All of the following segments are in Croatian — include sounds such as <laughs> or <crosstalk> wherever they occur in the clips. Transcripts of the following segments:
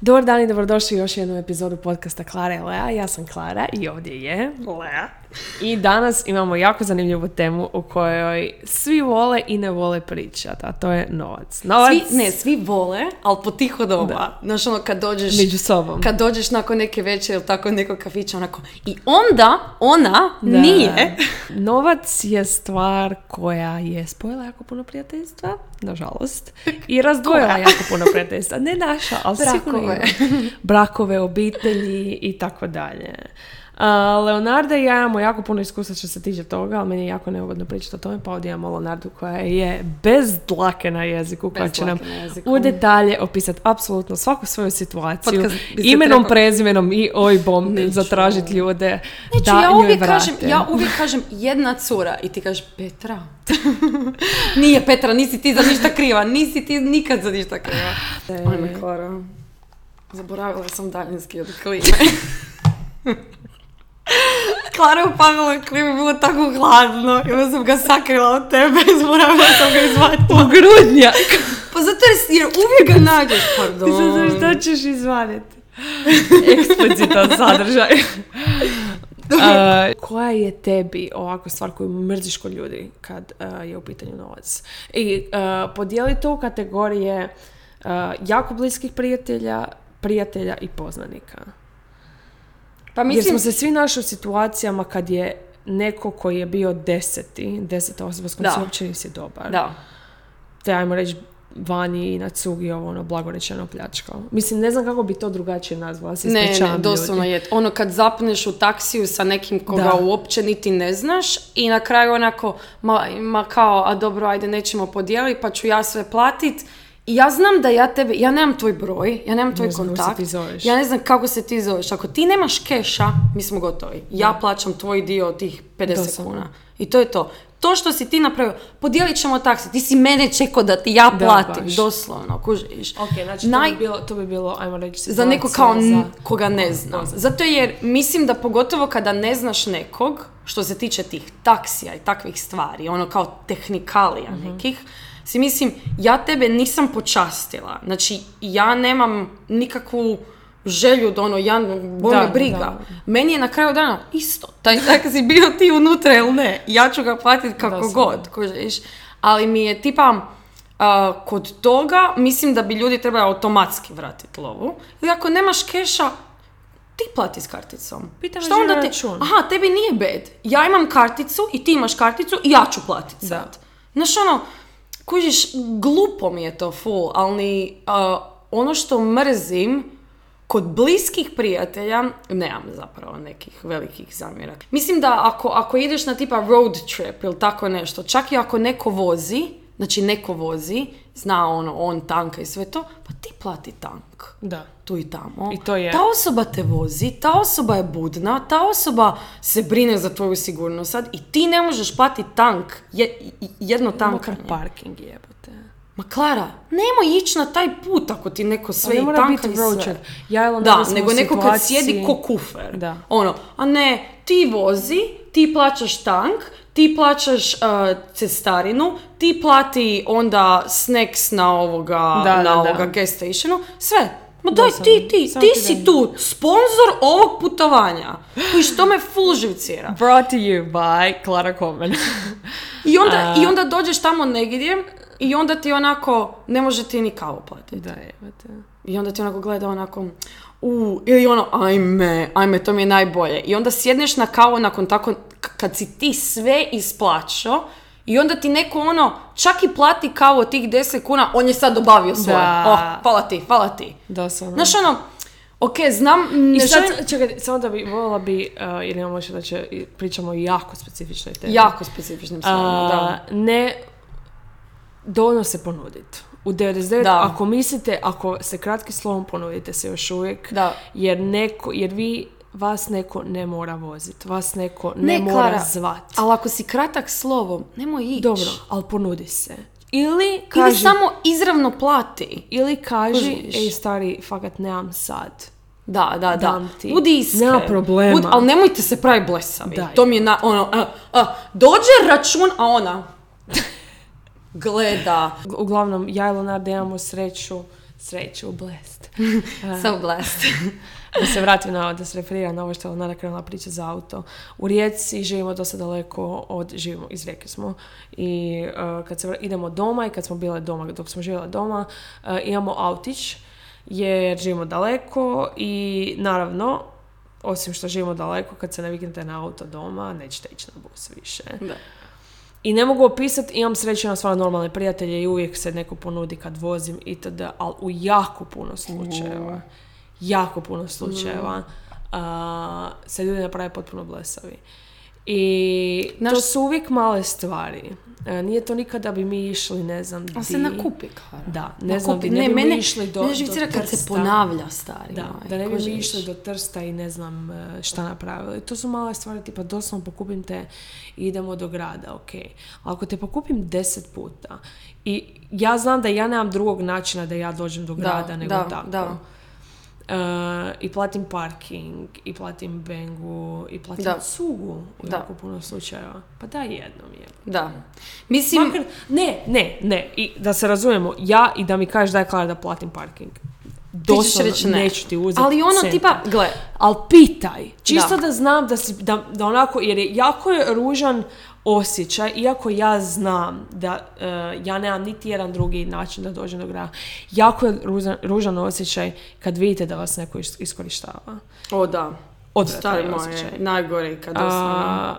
Dobar dan i dobrodošli u još jednu epizodu podcasta Klara i Lea. Ja sam Klara i ovdje je Lea. I danas imamo jako zanimljivu temu u kojoj svi vole i ne vole pričati, a to je novac. Novac Svi, ne, svi vole, ali po tiho doba. Znaš, ono, kad dođeš... među sobom. Kad dođeš nakon neke večer ili tako nekog kafića, onako... I onda, ona Da. nije... Novac je stvar koja je spojila jako puno prijateljstva, nažalost, i razdvojila jako puno prijateljstva. Ne naša, ali sigurno Brakove. ima. Brakove, obitelji i tako dalje. A, Leonarda i ja imamo jako puno iskustva što se tiče toga, ali meni je jako neugodno pričati o tome, pa ovdje imamo Leonardu koja je bez dlake na jeziku, koja Bez će nam u detalje opisati apsolutno svaku svoju situaciju, imenom, trebao- prezimenom i Neću. zatražiti ljude da ja njoj uvijek, vrate. kažem, ja uvijek kažem jedna cura i ti kažeš Petra. <laughs> Nije Petra, nisi ti za ništa kriva, nisi ti nikad za ništa kriva. Ajme, Klara. Zaboravila sam daljinski od klime. <laughs> Klara upalila klime, bilo tako hladno i onda sam ga sakrila od tebe i <laughs> zaboravila sam ga izvati. U grudnjak! Pa zato jer, jer uvijek ga <laughs> nađeš, pardon. Zato što ćeš izvaditi. <laughs> Eksplicitan sadržaj. Uh, koja je tebi ovako stvar koju mrziš kod ljudi kad uh, je u pitanju novac? I uh, podijeli to u kategorije uh, jako bliskih prijatelja, prijatelja i poznanika. Pa Jer mislim, smo se svi našli u situacijama kad je neko koji je bio deseti, deseta osoba s kojom si uopće nisi dobar. da. te ajmo reći Vani i na cugi ovo ono blagorečeno pljačkao. Mislim, ne znam kako bi to drugačije nazvala, se Ne, ne, doslovno ljudi. je. Ono kad zapneš u taksiju sa nekim koga Da. uopće niti ne znaš i na kraju onako, ma, ma kao, a dobro, ajde, nećemo podijeliti, pa ću ja sve platit. Ja znam da ja tebe, ja nemam tvoj broj, ja nemam tvoj Ne znam kontakt, ti zoveš. ja ne znam kako se ti zoveš. Ako ti nemaš keša, mi smo gotovi. Ja plaćam tvoj dio od tih 50 Doslovno. kuna. I to je to. To što si ti napravio, podijelit ćemo taksi, ti si mene čekao da ti ja Da, platim, baš. doslovno, kužiš. Ok, znači Naj- to, bi bilo, to bi bilo, ajmo reći, za neko kao za- koga ne zna. Zato jer mislim da pogotovo kada ne znaš nekog, što se tiče tih taksija i takvih stvari, ono kao tehnikalija Mhm. nekih, si mislim, ja tebe nisam počastila. Znači, ja nemam nikakvu želju da ono, ja, Da, me briga. da. Meni je na kraju dana isto. Taj taksi bio ti unutra ili ne. Ja ću ga platiti kako Doslovno. god, kužiš. Ali mi je tipa, a, kod toga mislim da bi ljudi trebali automatski vratiti lovu. I ako nemaš keša, ti plati s karticom. Pitam Šta me onda ti? račun. Aha, tebi nije bed. Ja imam karticu i ti imaš karticu i ja ću platiti Da. sad. Znaš ono, kužiš, glupo mi je to full, ali a, ono što mrzim kod bliskih prijatelja nemam zapravo nekih velikih zamjeraka. Mislim da ako, ako ideš na tipa road trip ili tako nešto, čak i ako neko vozi, znači neko vozi, zna ono, on tanka i sve to, pa ti plati tank Da. tu i tamo. I to je- Ta osoba te vozi, ta osoba je budna, ta osoba se brine za tvoju sigurnost sad i ti ne možeš platiti tank, je, jedno Makar tankanje. parking jebote. Ma Klara, nemoj ići na taj put ako ti neko sve Ali ne i tanka i sve. Ja Da, nego neko kad sjedi ko kufer. Da. Ono, a ne, ti vozi, ti plaćaš tank, ti plaćaš uh, cestarinu, ti plati onda snacks na ovoga, Da, na da, ovoga da. gas stationu, sve. Ma daj ti, ti, ti ti si tu, sponzor ovog putovanja. I što me full živcira. <laughs> Brought to you by Clara Coleman. I onda, <laughs> A- I onda dođeš tamo negdje i onda ti onako, ne može ti ni kavu platiti. da, jebote. I onda ti onako gleda onako, u, ili ono, ajme, ajme, to mi je najbolje. I onda sjedneš na kavu nakon tako, kad si ti sve isplaćao, i onda ti neko ono, čak i plati kavu od tih 10 kuna, on je sad dobavio svoje. Da. Oh, hvala ti, hvala ti. Doslovno. Znaš ono, ok, znam, ne I sad, želim- čekaj, samo da bi, voljela bi, uh, jer imamo da će, pričamo o jako specifičnoj temi. jako specifičnim stvarima, A, da. Ne, dovoljno se ponuditi. U 99, Da. ako mislite, ako se kratki slovom ponudite se još uvijek, Da. jer, neko, jer vi, vas neko ne mora voziti, vas neko ne, Ne, mora Klara, zvat. Ali ako si kratak slovom, nemoj ići. Dobro, ali ponudi se. Ili Ili kaži, samo izravno plati. ili kaži, Kužiš. ej stari, fakat nemam sad. Da, da, da. Ti. Budi iskren. Nema problema. Bud- ali nemojte se pravi blesavi. Daj. To mi je na, ono, a, a, dođe račun, a ona gleda. Uglavnom, ja i Leonardo imamo sreću sreću, blest. <laughs> So blessed. da se vratim na, da se referiram na ovo što je Nada krenula priča za auto. U Rijeci živimo dosta daleko od, živimo, iz Rijeke smo i uh, kad se idemo doma i kad smo bile doma, dok smo živjela doma, uh, imamo autić jer živimo daleko i naravno, osim što živimo daleko, kad se naviknete na auto doma, nećete ići na bus više. Da. I ne mogu opisati, imam sreću na stvarno normalne prijatelje i uvijek se neko ponudi kad vozim itd. Ali u jako puno slučajeva, jako puno slučajeva, a, se ljudi naprave potpuno blesavi. I to Znaš- su uvijek male stvari. E, nije to nikada bi mi išli, ne znam, Ali se di. nakupi, Klara. Da, ne znam, Nakupi. di ne bi mi mene, išli do- mene do živcira kad se Trsta. ponavlja, stari Da, moj, da ne bi mi išli do Trsta i ne znam e, šta napravili. To su male stvari, tipa doslovno pokupim te i idemo do grada, ok. Ako te pokupim deset puta i ja znam da ja nemam drugog načina da ja dođem do grada nego da, tako. da. E, I platim parking, i platim bengu, i platim Da. cugu u Da. jako puno slučajeva. Pa daj jednom je. Da. Mislim, Makar, ne, ne, ne. I da se razumijemo, ja i da mi kažeš daj Klara da platim parking. Doslovno ne. neću ti uzeti Ali ono centa. tipa, gle, Ali pitaj, čisto Da. da, znam da, si, da, da onako, jer je jako je ružan osjećaj, iako ja znam da e, ja nemam niti jedan drugi način da dođem do grada, jako je ružan, ružan osjećaj kad vidite da vas neko is- iskorištava. o da. Odvratan Stari je moj, osjećaj. najgore kad. A,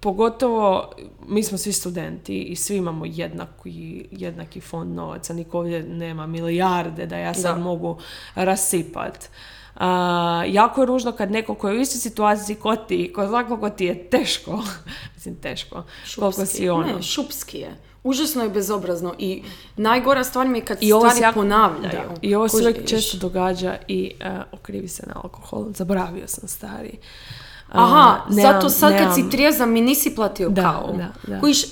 pogotovo, mi smo svi studenti i svi imamo jednaki, jednaki fond novaca. Niko ovdje nema milijarde da ja sad Da. mogu rasipat. A, jako je ružno kad neko koji je u istoj situaciji ko ti, ko zna koliko ti je teško, <laughs> mislim teško, koliko si ono. Ne, šupski je. Užasno je bezobrazno i najgora stvar mi je kad I ovo se stvari jako- ponavljaju. Da, I ovo se uvijek često događa i e, okrivi se na alkohol. Zaboravio sam stari. Aha, A, nemam- zato sad kad si nemam- trijezan mi nisi platio Da, kavu. da, da. Kojiš,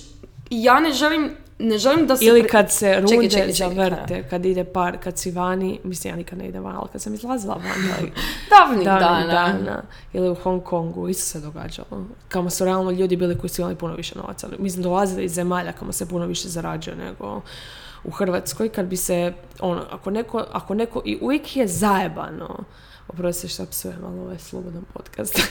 ja ne želim, ne želim da se... Ili kad se runde Čekaj, čekaj, čekaj, zavrte, kad ide par, kad si vani, mislim ja nikad ne idem van, ali kad sam izlazila van, <laughs> ali Davnih davnih dana. dana, ili u Hong Kongu, isto se događalo. Kamo su realno ljudi bili koji su imali puno više novaca. Mislim, dolazili iz zemalja kamo se puno više zarađuje nego u Hrvatskoj, kad bi se, ono, ako neko, ako neko, i uvijek je zajebano, oprosti što psujem, ali ovo je slobodan podcast. <laughs>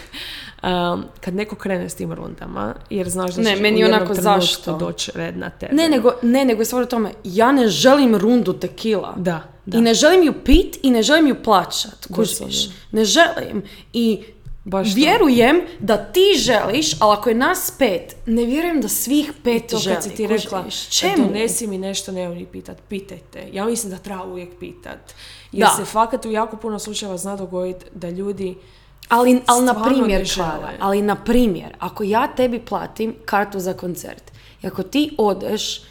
Um, kad neko krene s tim rundama, jer znaš da Ne, će meni u jednom onako zašto? doći red na tebe. Ne, nego, ne, nego je stvar u tome, ja ne želim rundu tekila. Da, da. I ne želim ju pit i ne želim ju plaćat. Kužiš? Ne želim. I Baš to. vjerujem da ti želiš, ali ako je nas pet, ne vjerujem da svih pet to želi. kad si ti rekla, Čemu? donesi mi nešto, ni pitat, pitajte. Ja mislim da treba uvijek pitat. Jer Da. se fakat u jako puno slučajeva zna dogoditi da ljudi Ali, ali na ne primjer. Klara, ali na primjer, ako ja tebi platim kartu za koncert i ako ti odeš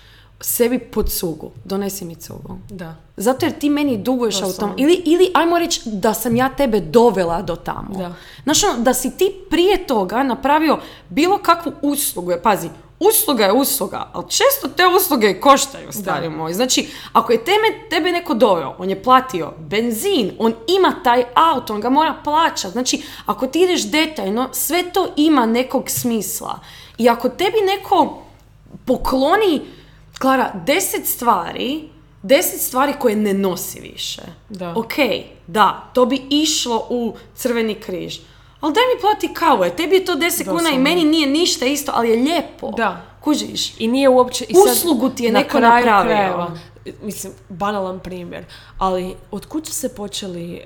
sebi pod cugu, donesi mi cugu. Da. Zato jer ti meni duguješ autom. Ili, ili ajmo reći da sam ja tebe dovela do tamo. Da. Znaš, ono, da si ti prije toga napravio bilo kakvu uslugu. Jer, Pazi, usluga je usluga, ali često te usluge i koštaju, stari moj. Znači, ako je teme, tebe neko doveo, on je platio benzin, on ima taj auto, on ga mora plaćati. Znači, ako ti ideš detaljno, sve to ima nekog smisla. I ako tebi neko pokloni, Klara, deset stvari, deset stvari koje ne nosi više. Da. Ok, da, to bi išlo u crveni križ. Ali daj mi plati kavu, jer tebi je to 10 kuna i meni nije ništa isto, ali je lijepo. Da. Kužiš? I nije uopće... I sad, Uslugu ti je na neko napravio. krajeva, mislim, banalan primjer, ali od kud su se počeli e,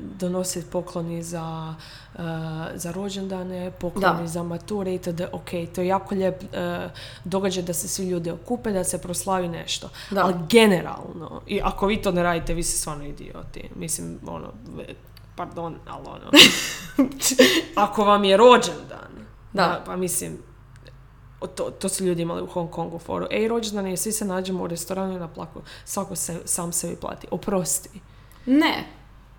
donositi pokloni za, e, za rođendane, pokloni Da. za mature itd. Ok, to je jako lijep e, događaj da se svi ljudi okupe, da se proslavi nešto. Da. Ali generalno, i ako vi to ne radite, vi ste stvarno idioti. Mislim, ono, pardon, ali ono, <laughs> ako vam je rođendan, Da. pa mislim, to, to su ljudi imali u Hong Kongu foru. Ej, rođendan je, svi se nađemo u restoranu na plaku. Svako se, sam sebi plati. Oprosti. Ne.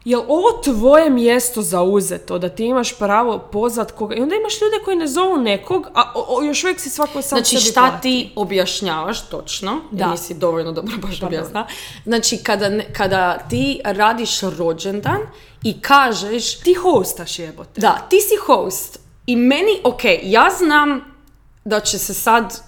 Jel ovo tvoje mjesto zauzeto, da ti imaš pravo pozvat koga? I onda imaš ljude koji ne zovu nekog, a o- o- još uvijek si svako sam Znači sebi šta plati. ti objašnjavaš točno, Da. nisi dovoljno dobro baš objasna. Znači kada, kada ti radiš rođendan i kažeš Ti hostaš jebote. Da, ti si host i meni, ok, ja znam da će se sad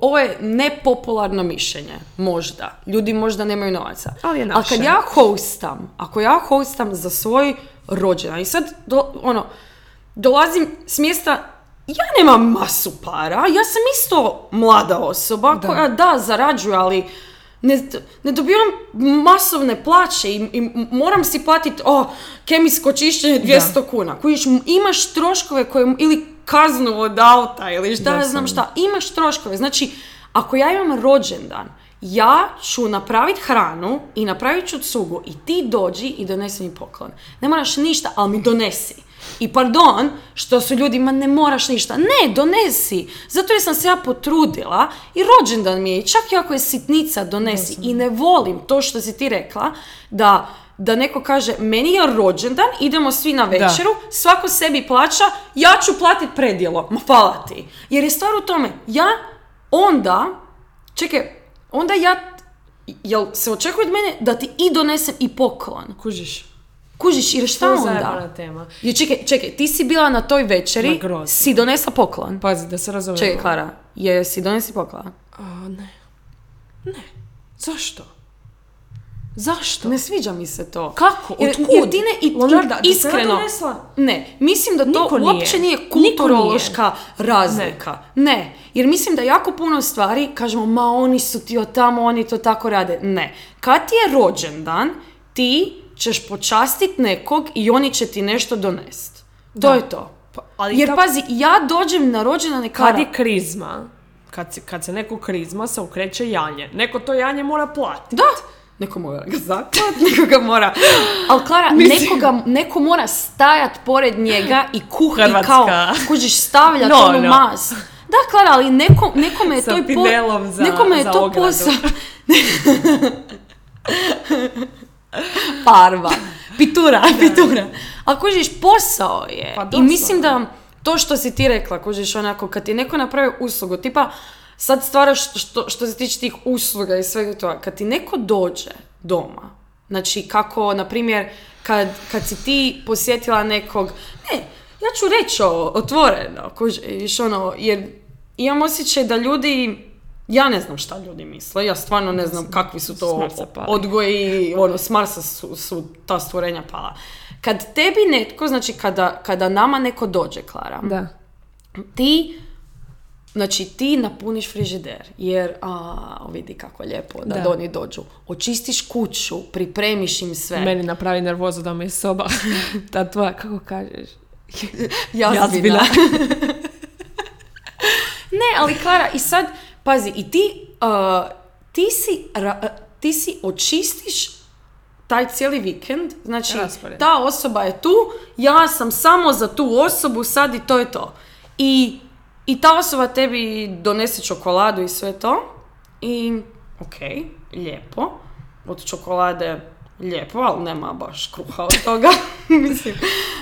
ovo je nepopularno mišljenje, možda. Ljudi možda nemaju novaca. Ali je naše. kad ja hostam, ako ja hostam za svoj rođendan i sad, do, ono, dolazim s mjesta, ja nemam masu para, ja sam isto mlada osoba Da. koja da, zarađuje, ali ne, ne dobivam masovne plaće i, i moram si platiti o, kemijsko čišćenje 200 kuna. Kojiš, imaš troškove koje, ili kaznu od auta ili šta ja znam šta, imaš troškove. Znači, ako ja imam rođendan, ja ću napraviti hranu i napravit ću cugu i ti dođi i donesi mi poklon. Ne moraš ništa, ali mi donesi. I pardon, što su ljudi, ma ne moraš ništa. Ne, donesi. Zato jer sam se ja potrudila i rođendan mi je. I čak i ako je sitnica, donesi. I ne volim to što si ti rekla, da, da neko kaže, meni je rođendan, idemo svi na večeru, svako sebi plaća, ja ću platiti predjelo. Ma hvala ti. Jer je stvar u tome, ja onda, čekaj, onda ja, jel se očekuje od mene da ti i donesem i poklon? Kužiš. Kužiš, jer šta To onda? tema. Je, čekaj, čekaj, ti si bila na toj večeri, si donesla poklon. Pazi, da se razumemo. Čekaj, Klara, je si donesi poklon? A, ne. Ne. Zašto? Zašto? Ne sviđa mi se to. Kako? Jer, Otkud? jer ti ne, i, Leonarda, iskreno, ne, mislim da to Niko nije. uopće nije kulturološka razlika. Ne. jer mislim da jako puno stvari kažemo, ma oni su ti od tamo, oni to tako rade. Ne, kad ti je rođendan, ti ćeš počastit nekog i oni će ti nešto donest. To Da. je to. Pa, ali Jer tako- pazi, ja dođem na rođendan i Kad je krizma, kad se, kad se neko krizma, se ukreće janje. Neko to janje mora platiti. Da, neko mora ga zaklat, <laughs> neko ga mora... Ali Klara, <gasps> Mislim- nekoga, neko mora stajat pored njega i kuhati kao, kužiš, stavljat <laughs> No, onu no. mast. Da, Klara, ali neko, nekome je Sa to po... za- nekome je za to posao. <laughs> Parva. Pitura, pitura. Ali kužiš, posao je. Pa I mislim da to što si ti rekla, kužiš, onako, kad ti neko napravi uslugu, tipa, sad stvaraš što, što se tiče tih usluga i svega toga, kad ti neko dođe doma, znači kako, na primjer, kad, kad si ti posjetila nekog, ne, ja ću reći ovo, otvoreno, kužiš, ono, jer imam osjećaj da ljudi, ja ne znam šta ljudi misle, ja stvarno ne znam kakvi su to odgoji, ono, s Marsa su, su ta stvorenja pala. Kad tebi netko, znači kada, kada nama neko dođe, Klara, Da. ti, znači ti napuniš frižider, jer, a, vidi kako lijepo da, Da. oni dođu. Očistiš kuću, pripremiš im sve. Meni napravi nervozu da mi je soba. <laughs> Ta tvoja, kako kažeš? <laughs> Jazbina. Jazbina. <laughs> ne, ali Klara, i sad, pazi, i ti, uh, ti si, ra- ti si očistiš taj cijeli vikend, znači Raspored. ta osoba je tu, ja sam samo za tu osobu, sad i to je to. I, i ta osoba tebi donese čokoladu i sve to i ok, lijepo, od čokolade lijepo, ali nema baš kruha od toga, <laughs> mislim.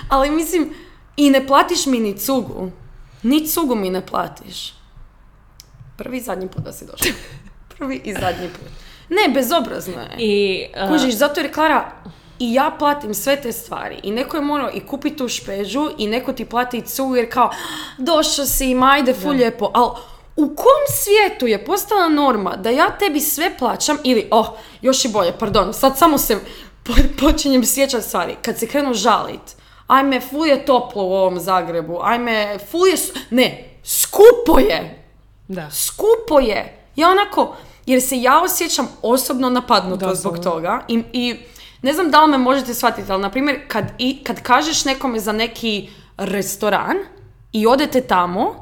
Ali mislim, i ne platiš mi ni cugu, ni cugu mi ne platiš. Prvi i zadnji put da si došla. <laughs> Prvi i zadnji put. Ne, bezobrazno je. I, uh, Kužiš, zato jer Klara, i ja platim sve te stvari. I neko je morao i kupiti tu špežu i neko ti plati i cugu jer kao, došao si, ma ajde, ful lijepo. Ali u kom svijetu je postala norma da ja tebi sve plaćam ili, oh, još i bolje, pardon, sad samo se po- počinjem sjećati stvari. Kad se krenu žalit, ajme, ful je toplo u ovom Zagrebu, ajme, ful je, ne, skupo je, da. skupo je. Ja onako, jer se ja osjećam osobno napadnuto zbog toga i, i ne znam da li me možete shvatiti, ali na primjer kad, i, kad kažeš nekome za neki restoran i odete tamo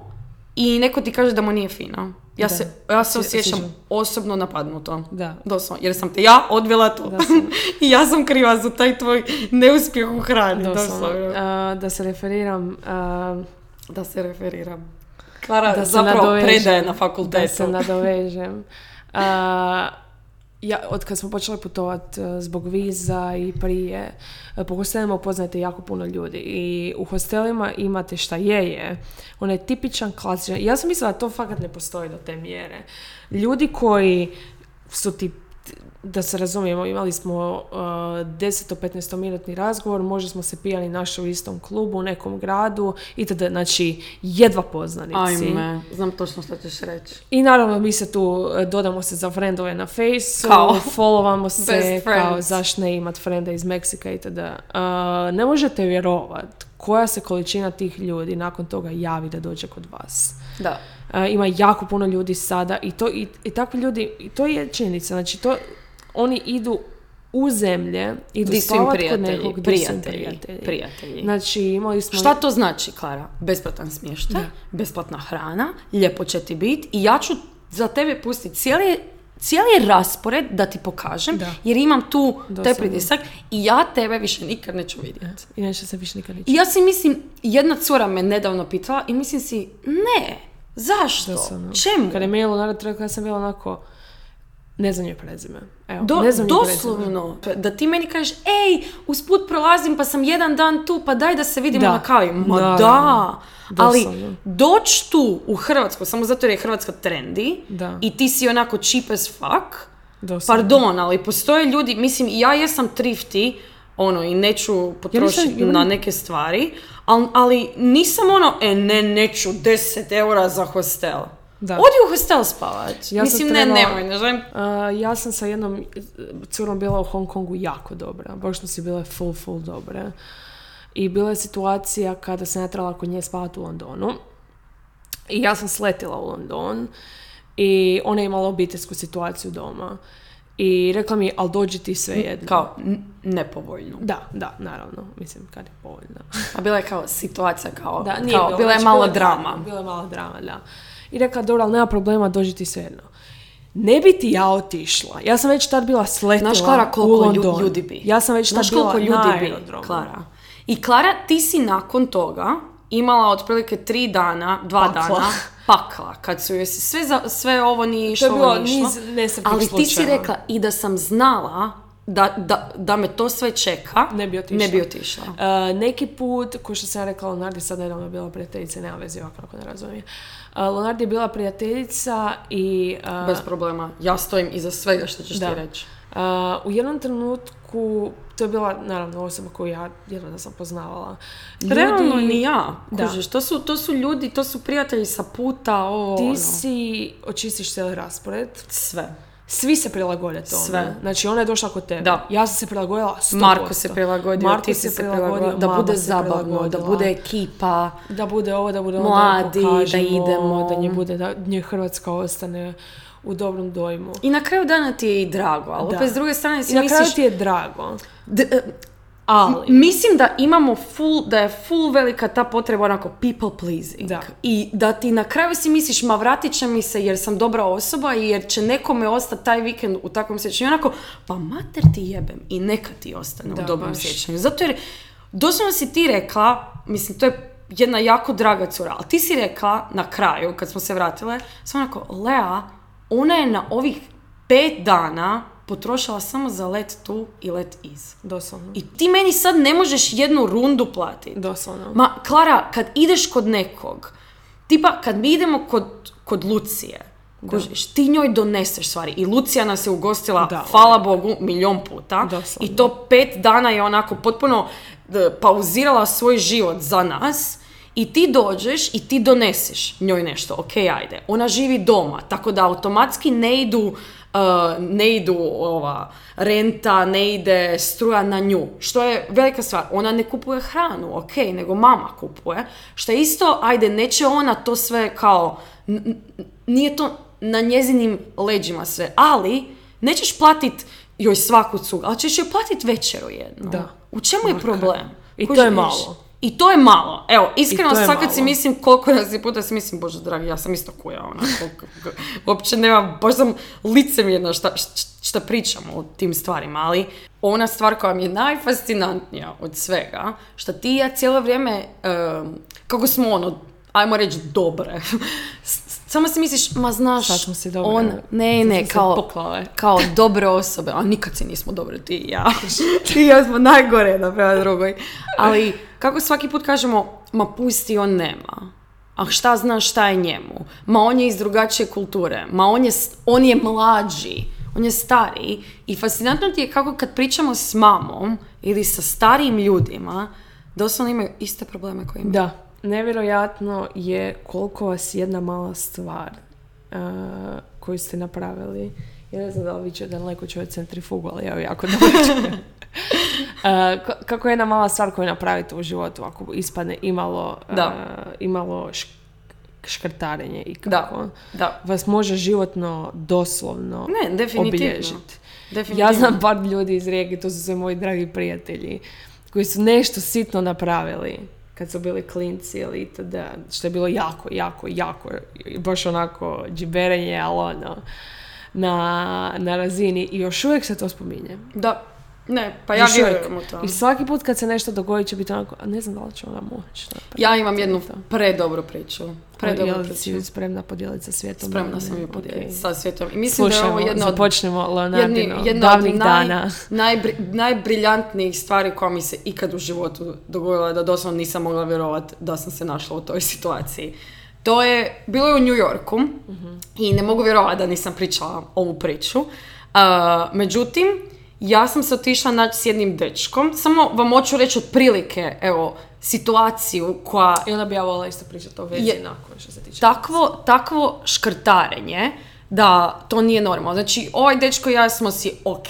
i neko ti kaže da mu nije fino. Ja, Da. se, ja se osjećam osobno napadnuto. Da. Doslovno, jer sam te ja odvela tu. <laughs> I ja sam kriva za taj tvoj neuspjeh u hrani. Doslovno. Doslovno. Uh, da se referiram, uh, Da se referiram. Klara Da se zapravo predaje na da fakultetu. se nadovežem. Uh, ja, od kad smo počeli putovat uh, zbog viza i prije, uh, po hostelima upoznajete jako puno ljudi i u hostelima imate šta je je, onaj tipičan klasičan, ja sam mislila da to fakat ne postoji do te mjere. Ljudi koji su ti da se razumijemo, imali smo uh, 10-15 minutni razgovor, možda smo se pijali našli u istom klubu, u nekom gradu, itd. Znači, jedva poznanici. Ajme, znam točno što ćeš reći. I naravno mi se tu e, dodamo se za friendove na Faceu, Kao followamo se, kao zašto ne imat frenda iz Meksika itd. Uh, ne možete vjerovat koja se količina tih ljudi nakon toga javi da dođe kod vas. Da. Uh, ima jako puno ljudi sada i to i, i takvi ljudi, i to je činjenica, znači to oni idu u zemlje, idu Di su im prijatelji, nekog, prijatelji, prijatelji. Znači imali smo... Šta to znači, Klara? Besplatan smještaj, besplatna hrana, lijepo će ti biti i ja ću za tebe pustiti cijeli, cijeli raspored da ti pokažem, Da. jer imam tu taj Doslovno. pritisak i ja tebe više nikad neću vidjeti. I neće se više nikad I nići. ja si mislim, jedna cura me nedavno pitala i mislim si, ne, zašto? Doslovno. Čemu? Kad je narod rekao, ja sam bila onako, ne znam joj prezime. Evo, Do, ne znam joj prezime. doslovno, da ti meni kažeš, ej, usput prolazim pa sam jedan dan tu, pa daj da se vidimo Da. na kavi. Ma Da, da, ali doslovno. doć tu u Hrvatsku, samo zato jer je Hrvatska trendy Da. i ti si onako cheap as fuck, Doslovno. pardon, ali postoje ljudi, mislim, ja jesam thrifty, ono, i neću potrošiti ja na neke stvari, ali, ali nisam ono, e, ne, neću 10 eura za hostel. Da. Odi u hostel spavat. Ja mislim, ne, trebala- nemoj, ne želim Uh, ja sam sa jednom curom bila u Hong Kongu jako dobra. Baš smo si bile full, full dobre. I bila je situacija kada sam ja trebala kod nje spavati u Londonu. I ja sam sletila u London i ona je imala obiteljsku situaciju doma. I rekla mi, ali dođi ti sve jedno. kao n- nepovoljnu. Da, da, naravno. Mislim, kad je povoljno. A bila je kao situacija kao, Da, nije kao bilo, bila je znači, bila je drama. Bila je mala drama, da. I rekla, dobro, ali nema problema, dođi ti svejedno. Ne bi ti ja otišla. Ja sam već tad bila sletila Znaš Klara u koliko London. ljudi bi? Ja sam već tad Znaš bila koliko na ljudi bi. Klara? I Klara, ti si nakon toga imala otprilike tri dana, dva Pakla. dana pakla, kad su joj sve, za, sve ovo nije To išlo, je bilo niz nesretnih Ali ti si rekla i da sam znala da, da, da me to sve čeka, Ne bi otišla. Ne bi otišla. Uh, neki put, ko što sam ja rekla, Leonardi sad nedavno je bila prijateljica, nema veze ovako ako ne razumijem. Uh, Leonardi je bila prijateljica i... uh, Bez problema. Ja stojim iza svega što ćeš Da. ti reći. Uh, u jednom trenutku, to je bila naravno osoba koju ja jedva da sam poznavala. Ljudi, Realno ni ja. Da. Kužiš, to su, to su ljudi, to su prijatelji sa puta, ovo, Ti ono. si očistiš cijeli raspored, Sve. Svi se prilagode tome. Sve. Znači ona je došla kod tebe. Da. Ja sam se prilagodila 100%. Marko se prilagodio, Marko ti se si se prilagodio, da bude zabavno, da bude ekipa. Da bude ovo, da bude ono, Mladi, da, da pokažemo, idemo. Da nje bude, da nje Hrvatska ostane u dobrom dojmu. I na kraju dana ti je i drago, ali Da. opet s druge strane si I na kraju misliš... ti je drago. D- e, Ali, Mislim da imamo full, da je full velika ta potreba onako people pleasing. Da. I da ti na kraju si misliš, ma vratit će mi se jer sam dobra osoba i jer će nekome ostati taj vikend u takvom sjećanju. I onako, pa mater ti jebem i neka ti ostane Da, u dobrom baš. sjećanju. Zato jer, doslovno si ti rekla, mislim, to je jedna jako draga cura, ali ti si rekla na kraju, kad smo se vratile, sam onako, Lea, ona je na ovih pet dana potrošila samo za let tu i let iz. doslovno. I ti meni sad ne možeš jednu rundu platiti. Doslovno. Ma, Klara, kad ideš kod nekog, tipa kad mi idemo kod, kod Lucije, kužiš, ti njoj doneseš stvari. I Lucija nas je ugostila, Da. hvala Bogu, milion puta. Doslovno. I to pet dana je onako potpuno pauzirala svoj život za nas. I ti dođeš i ti doneseš njoj nešto, ok, ajde. Ona živi doma, tako da automatski ne idu, uh, ne idu ova renta, ne ide struja na nju. Što je velika stvar. Ona ne kupuje hranu, ok, nego mama kupuje. Što je isto, ajde, neće ona to sve kao, n- nije to na njezinim leđima sve, ali nećeš platit joj svaku cugu, ali ćeš joj platit večeru jednu. Da. U čemu je problem? I to je malo. I to je malo. Evo, iskreno sad kad si mislim koliko nas je puta si mislim, bože dragi, ja sam isto kuja, onako, uopće nema, baš sam licemjerna šta, šta pričamo o tim stvarima, ali ona stvar koja mi je najfascinantnija od svega, što ti i ja cijelo vrijeme, em, kako smo ono, ajmo reći dobre, samo si misliš, ma znaš, Sad smo si dobre. on, ne, ne, kao, kao dobre osobe, a nikad si nismo dobre ti i ja. <laughs> ti i ja smo najgore jedna prema drugoj. Ali kako svaki put kažemo, ma pusti, on nema. A šta znaš šta je njemu? Ma on je iz drugačije kulture. Ma on je, on je mlađi. on je stariji i fascinantno ti je kako kad pričamo s mamom ili sa starijim ljudima, doslovno imaju iste probleme koje imaju. Da, nevjerojatno je koliko vas jedna mala stvar uh, koju ste napravili. Ja ne znam da li vi ćete daleko čuje centrifugu, ali evo jako dobro. Uh, <laughs> <laughs> kako je jedna mala stvar koju napravite u životu ako ispadne imalo, uh, Da. imalo šk- škrtarenje i Da, kako da. vas može životno doslovno Ne, definitivno. obilježiti. Definitivno. Ja znam par ljudi iz Rijeke, to su sve moji dragi prijatelji, koji su nešto sitno napravili kad su bili klinci ili itd. Što je bilo jako, jako, jako, baš onako džiberenje, ali ono, na, na razini i još uvijek se to spominje. Da. Ne, pa ja vjerujem u to. I svaki put kad se nešto dogodi će biti onako, a ne znam da li će ona moći. Ja imam jednu predobru priču. Predobru priču. si spremna podijeliti sa svijetom? Spremna sam ju podijeliti sa svijetom. I mislim da je ovo jedna od započnemo jedni, Leonardino, jedna od davnih naj, dana. najbri- najbriljantnijih stvari koja mi se ikad u životu dogodila da doslovno nisam mogla vjerovati da sam se našla u toj situaciji. To je, bilo je u New Yorku i ne mogu vjerovati da nisam pričala ovu priču. Uh, međutim, ja sam se otišla naći s jednim dečkom. Samo vam hoću reći otprilike, evo, situaciju koja I onda bi ja volila isto pričati o vezi Je- nakon što se tiče. takvo, takvo škrtarenje da to nije normalno. Znači, ovaj dečko i ja smo si ok.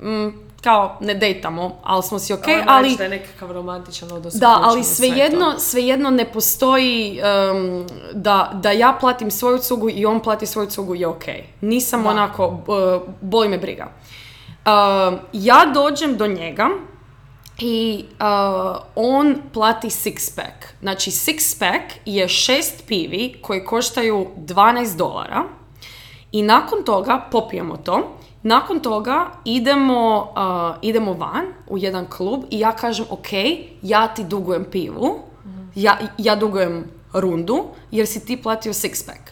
Mm, kao, ne dejtamo, ali smo si ok, ali... da je nekakav romantičan odnos. Da, ali svejedno, svejedno ne postoji um, da, da ja platim svoju cugu i on plati svoju cugu je ok. Nisam Da. onako, uh, boli me briga. Um, ja dođem do njega i uh, on plati six pack. Znači six pack je šest pivi koji koštaju 12 dolara i nakon toga popijemo to. Nakon toga idemo, uh, idemo van u jedan klub i ja kažem ok, ja ti dugujem pivu, ja, ja dugujem rundu jer si ti platio six pack.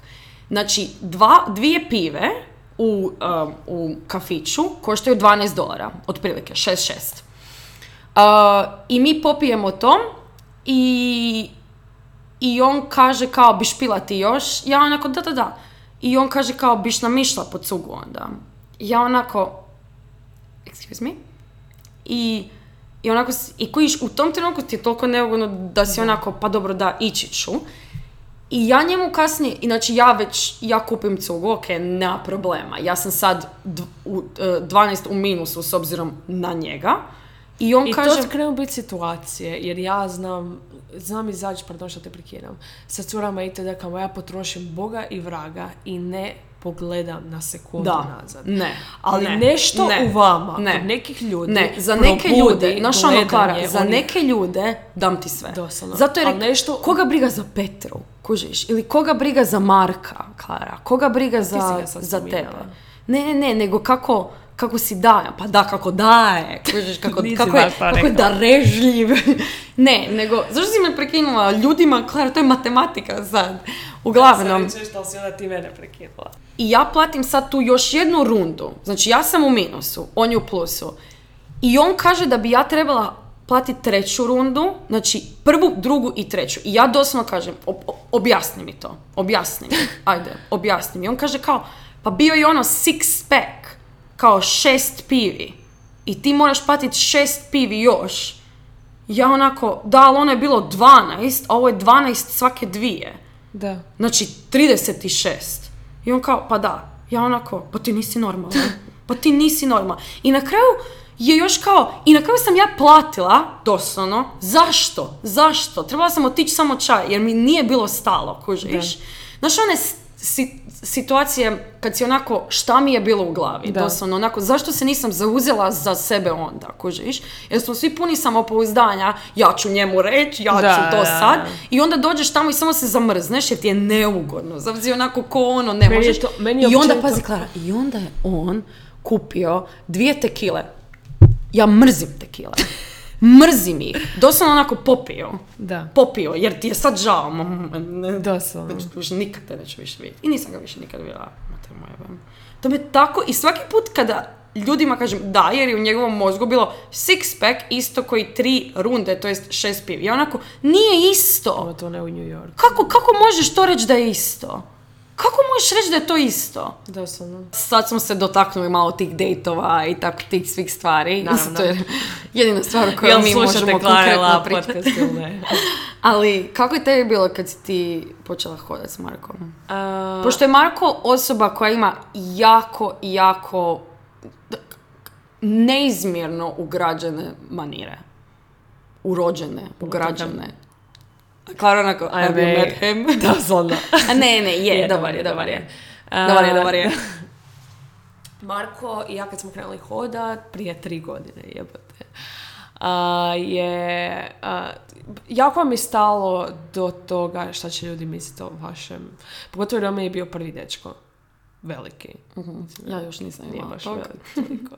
Znači dva, dvije pive u, um, u kafiću koštaju 12 dolara, otprilike 6-6. Uh, I mi popijemo to i, i on kaže kao biš pila ti još? Ja onako da da da. I on kaže kao biš nam išla po cugu onda. Ja onako excuse me? I, i onako, i kojiš, u tom trenutku ti je toliko neugodno da si onako, pa dobro da, ići ću. I ja njemu kasnije, inači ja već, ja kupim cugu, ok, nema problema. Ja sam sad dv- u, e, 12 u minusu s obzirom na njega. I on I kaže... to krenu biti situacije, jer ja znam, znam izaći, pardon što te prekidam, sa curama i da kao ja potrošim Boga i vraga i ne pogledam na sekundu Da, nazad. ne, Ali ne, nešto ne, u vama, ne. kod nekih ljudi, Ne, za neke ljude, znaš ono, gledanje za onih- neke ljude dam ti sve. Doslovno. Zato jer nešto- koga briga za Petru, kužiš, ili koga briga za Marka, Klara, koga briga za, za tebe. Ne, ne, ne, nego kako, kako si daje, pa da, kako daje, kužiš, <laughs> kako, Nisi kako, je, kako je darežljiv. <laughs> ne, nego, zašto si me prekinula? Ljudima, Klara, to je matematika sad. Uglavnom, Sad što si onda ti mene prekinula. i ja platim sad tu još jednu rundu. Znači ja sam u minusu, on je u plusu. I on kaže da bi ja trebala platiti treću rundu, znači prvu, drugu i treću. I ja doslovno kažem, "Ob- ob- objasni mi to, objasni mi, <laughs> ajde, objasni mi. On kaže kao, pa bio je ono six pack, kao šest pivi. I ti moraš platiti šest pivi još. Ja onako, da, ali ono je bilo 12, a ovo je 12 svake dvije. Da. Znači, 36. I on kao, pa da. Ja onako, pa ti nisi normalna. <laughs> Pa ti nisi normalna. I na kraju je još kao, i na kraju sam ja platila, doslovno, zašto? Zašto? Trebala sam otići samo čaj, jer mi nije bilo stalo, kužiš. Znaš one situacije kad si onako, šta mi je bilo u glavi, Da. doslovno, onako, zašto se nisam zauzela za sebe onda, kužiš? Jer smo svi puni samopouzdanja, ja ću njemu reći, ja Da, ću to da, sad, da. i onda dođeš tamo i samo se zamrzneš jer ti je neugodno. Zavzi onako ko ono, ne Meni možeš. to- meni I onda, pazi Klara, i onda je on kupio dvije tekile. Ja mrzim tekile. Mrzim ih. Doslovno onako popio. Da. Popio, jer ti je sad žao. Doslovno. Više- nikad te neću više vidjeti. I nisam ga više nikad vidjela. Mater moja. To me tako, i svaki put kada ljudima kažem da, jer je u njegovom mozgu bilo six pack isto koji tri runde, to jest šest piv. I onako, nije isto. Ovo to ne u New York. Kako, kako možeš to reći da je isto? Kako možeš reći da je to isto? Doslovno. Sad smo se dotaknuli malo tih dejtova i tako tih svih stvari. Mislim, <laughs> to je jedina stvar koju Jel mi možemo konkretno pričati. <laughs> <laughs> Ali kako je tebi bilo kad si ti počela hodati s Markom? A, Pošto je Marko osoba koja ima jako, jako neizmjerno ugrađene manire. Urođene, ugrađene. Klara onako, have you met him? <laughs> Doslovno. A ne, ne, je, dobar je, dobar je. Dobar je, dobar je. <laughs> Marko i ja kad smo krenuli hodat prije tri godine, jebote, a, je, a, jako mi je stalo do toga šta će ljudi misliti o vašem, pogotovo mi je bio prvi dečko, veliki. Ja još nisam Nije imala baš toliko.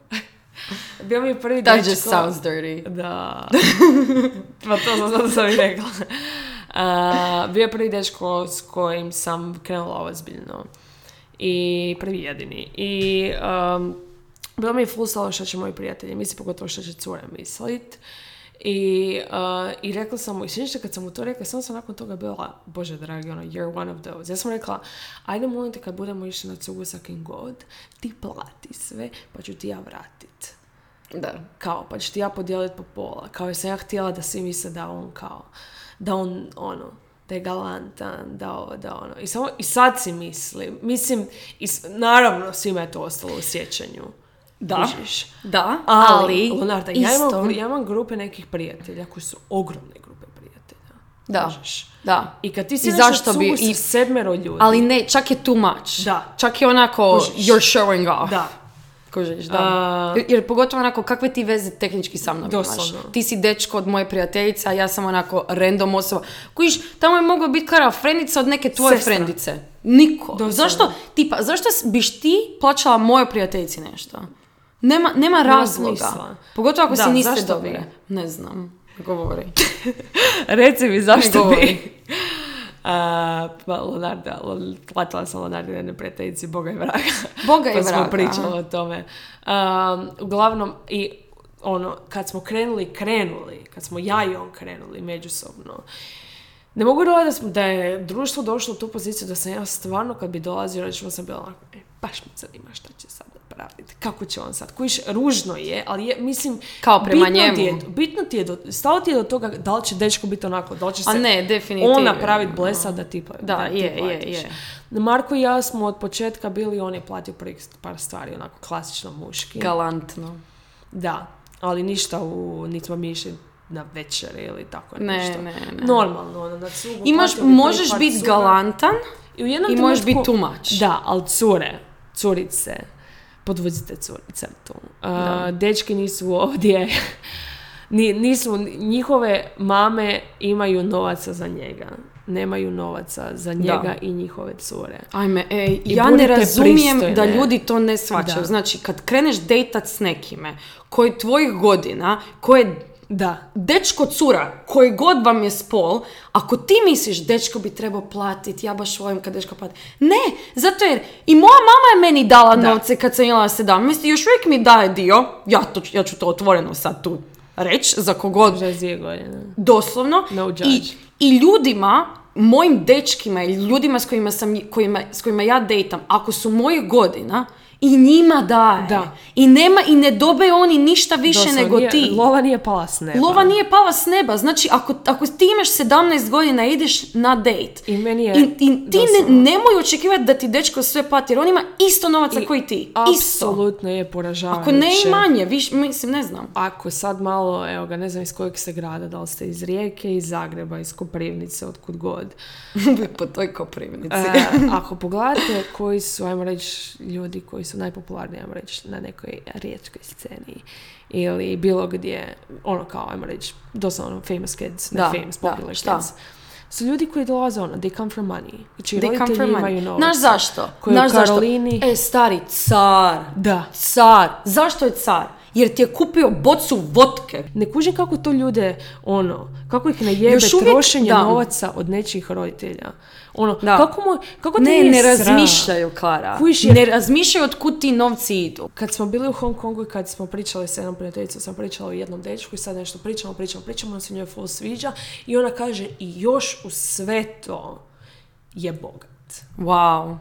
<laughs> bio mi je prvi That dečko. just sounds dirty. Da. pa to sam sam i rekla. Bio je prvi dečko s kojim sam krenula ozbiljno. I prvi jedini. I um, bilo mi je full stalo što će moji prijatelji misli, pogotovo što će cure mislit. I, uh, I rekla sam mu, i se kad sam mu to rekla, samo sam nakon toga bila, bože dragi, ono, you're one of those. Ja sam rekla, ajde molim te kad budemo išli na cugu sa kim god, ti plati sve, pa ću ti ja vratit Da. kao, pa ću ti ja podijeliti po pola. Kao jer sam ja htjela da svi misle da on kao, da on, ono, da je galantan, da ovo, da ono. I, samo, i sad si mislim, mislim, i naravno svima je to ostalo u sjećanju. Da. Kužiš. Da, Ali, ali, Leonarda, ja, imam, ja imam grupe nekih prijatelja koji su ogromne grupe prijatelja. Da. Kužiš. Da. I kad ti si I nešto zašto bi- i- sedmero ljudi. Ali ne, čak je too much. Da. Čak je onako, Kužiš. you're showing off. Da. Kužiš, da. A- Jer- Jer pogotovo onako, kakve ti veze tehnički sa mnom imaš? Ti si dečko od moje prijateljice, a ja sam onako random osoba. Kužiš, tamo je mogla biti kara frendica od neke tvoje Sestra. frendice. Niko. Doslovno. Zašto, tipa, zašto biš ti plaćala mojoj prijateljici nešto? Nema, nema razloga. Pogotovo ako Da, si niste dobre. bi? Ne znam. Govori. <laughs> Reci mi zašto govori. bi... Pa Leonarda, platila sam Leonarda jedne prijateljici, Boga i vraga. <laughs> Boga i pa smo vraga. pričali o tome. Um, uglavnom, i ono, kad smo krenuli, krenuli, kad smo ja i on krenuli međusobno, ne mogu vjerovati da, smo- da je društvo došlo u tu poziciju da sam ja stvarno kad bi dolazio, recimo sam bila onako, baš me zanima šta će sad napraviti, kako će on sad, kojiš, ružno je, ali je, mislim, Kao prema bitno njemu. Ti je, bitno ti je, do, stalo ti je do toga da li će dečko biti onako, da li će se A ne, definitivno. on napraviti blesa da ti, pla- Da, ti je, je, je. Marko i ja smo od početka bili, on je platio prvih par stvari, onako klasično muški. Galantno. Da, ali ništa u, niti smo mi išli na večere ili tako Ne, nešto. ne, ne. Normalno, ono, na cugu. Imaš, možeš biti galantan, I u jednom i možeš biti much. Da, ali cure, curice, podvozite curice tu. A, dečki nisu ovdje, <laughs> Ni- nisu, njihove mame imaju novaca za njega. Nemaju novaca za njega i njihove cure. Ajme, ej, I ja ne razumijem da pristojne. ljudi to ne shvaćaju. Da. Znači, kad kreneš dejtat s nekime koji tvojih godina, koje Da. dečko cura, koji god vam je spol, ako ti misliš dečko bi trebao platiti, ja baš volim kad dečko plati. Ne, zato jer i moja mama je meni dala Da. novce kad sam imala 17 i još uvijek mi daje dio, ja, to, ja ću to otvoreno sad tu reći, za kogod 22 godine. doslovno. No. I, I ljudima, mojim dečkima ili ljudima s kojima, sam, kojima, s kojima ja dejtam, ako su mojih godina, i njima daje. Da. I, nema, I ne dobe oni ništa više Doslovno, nego nije- ti. Lova nije pala s neba. Lova nije pala s neba. Znači, ako, ako ti imaš 17 godina ideš na dejt, I meni je i, i ti ne, nemoj očekivati da ti dečko sve plati, jer on ima isto novaca I koji ti. Apsolutno je poražavajuće. Ako ne i manje, viš, mislim, ne znam. Ako sad malo, evo ga, ne znam iz kojeg ste grada, da li ste iz Rijeke, iz Zagreba, iz Koprivnice, otkud god. <laughs> po toj koprivnici. E, ako pogledate koji su, ajmo reći, ljudi koji su najpopularniji, ajmo reći, na nekoj riječkoj sceni ili bilo gdje, ono kao, ajmo reći, doslovno famous kids, Da, ne famous, da, popular šta? kids. Su ljudi koji dolaze ono, they come from money. Znači, They come from imaju money. novac. Znaš zašto? Koji Znaš u zašto? Karolini... E, stari, car. Da. Car. Zašto je car? Jer ti je kupio bocu vodke. Ne kužim kako to ljude, ono, kako ih ne jebe Još uvijek- trošenje da. novaca od nečijih roditelja. Ono, Da. kako, mu, kako ti Ne, ne razmišljaju, Klara. Kužiš, jer- Ne razmišljaju od kud ti novci idu. Kad smo bili u Hong Kongu i kad smo pričali s jednom prijateljicom, sam pričala o jednom dečku i sad nešto pričamo, pričamo, pričamo, on se njoj full sviđa i ona kaže i još u sve to je Bog. Wow.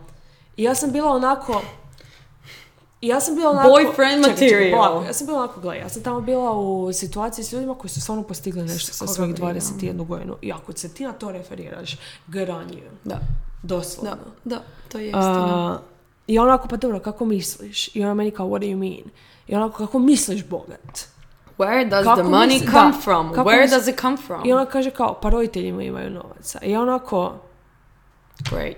I ja sam bila onako... i Ja sam bila onako... Boyfriend Čekaj, čekaj, material. polako. Ja sam bila onako, gledaj, ja sam tamo bila u situaciji s ljudima koji su stvarno postigli nešto sa svojih briga. 21 godinu. I ako se ti na to referiraš, good on you. Da. Doslovno. Da, da, to je istina. A, I onako, pa dobro, kako misliš? I ona meni kao, what do you mean? I onako, kako misliš bogat? Where does kako the money misli- come da, from? kako Where misli- does it come from? I ona kaže kao, pa roditeljima imaju novaca. I onako, Great.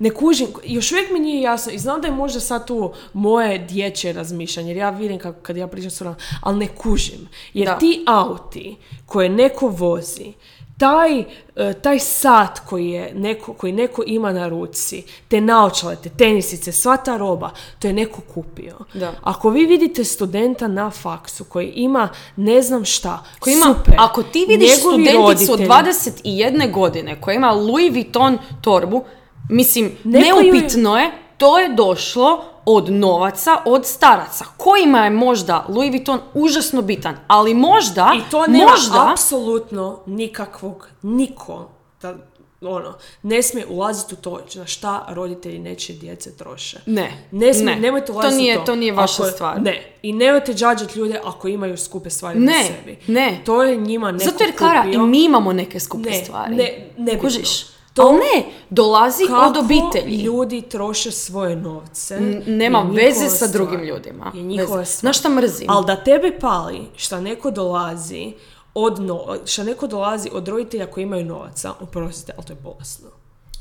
Ne kužim, još uvijek mi nije jasno i znam da je možda sad tu moje dječje razmišljanje, jer ja vidim kako kad ja pričam s ali ne kužim. Jer Da. ti auti koje neko vozi, taj, e, taj sat koji, je neko, koji neko ima na ruci, te naočale, te tenisice, sva ta roba, to je neko kupio. Da. Ako vi vidite studenta na faksu koji ima ne znam šta, Koji ima, super. ako ti vidiš studenticu od roditelji- 21 godine koja ima Louis Vuitton torbu, mislim, Neko ju je- neupitno je, to je došlo od novaca, od staraca, kojima je možda Louis Vuitton užasno bitan, ali možda, I to nema možda, apsolutno nikakvog, niko, da, ono, ne smije ulaziti u to na šta roditelji nečije djece troše. Ne, Ne smije, ne. nemojte To ulaziti nije- u to. to nije vaša Ako- stvar. Ne. I nemojte džađati ljude ako imaju skupe stvari na Ne, sebi. ne. To je njima neko zato jer Klara, kupio. i mi imamo neke skupe Ne, stvari. ne, nebitno. Kužiš? To- Ali ne, dolazi Kako od obitelji. ljudi troše svoje novce. N- Nema veze sa stvar. drugim ljudima. Je njihova. Znaš šta mrzim? Ali da tebe pali šta neko dolazi od no, šta neko dolazi od roditelja koji imaju novaca, oprostite, ali to je bolesno.